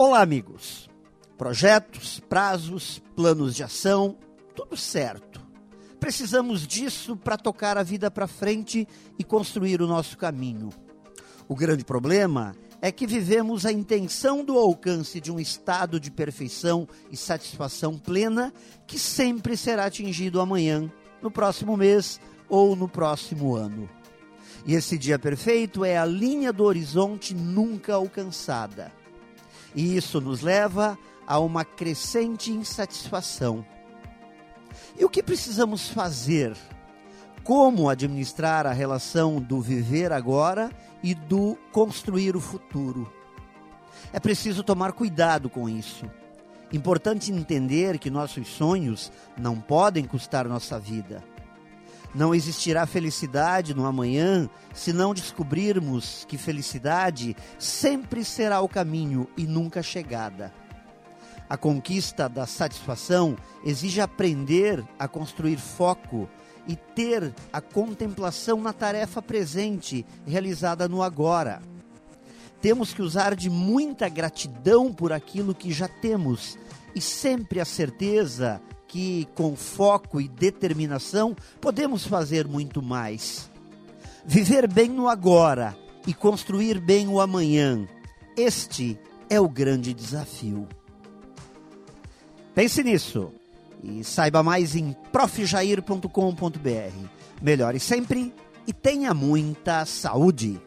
Olá, amigos. Projetos, prazos, planos de ação, tudo certo. Precisamos disso para tocar a vida para frente e construir o nosso caminho. O grande problema é que vivemos a intenção do alcance de um estado de perfeição e satisfação plena que sempre será atingido amanhã, no próximo mês ou no próximo ano. E esse dia perfeito é a linha do horizonte nunca alcançada. E isso nos leva a uma crescente insatisfação. E o que precisamos fazer? Como administrar a relação do viver agora e do construir o futuro? É preciso tomar cuidado com isso. Importante entender que nossos sonhos não podem custar nossa vida. Não existirá felicidade no amanhã se não descobrirmos que felicidade sempre será o caminho e nunca a chegada. A conquista da satisfação exige aprender a construir foco e ter a contemplação na tarefa presente realizada no agora. Temos que usar de muita gratidão por aquilo que já temos e sempre a certeza que, com foco e determinação, podemos fazer muito mais. Viver bem no agora e construir bem o amanhã. Este é o grande desafio. Pense nisso e saiba mais em profjair.com.br. Melhore sempre e tenha muita saúde.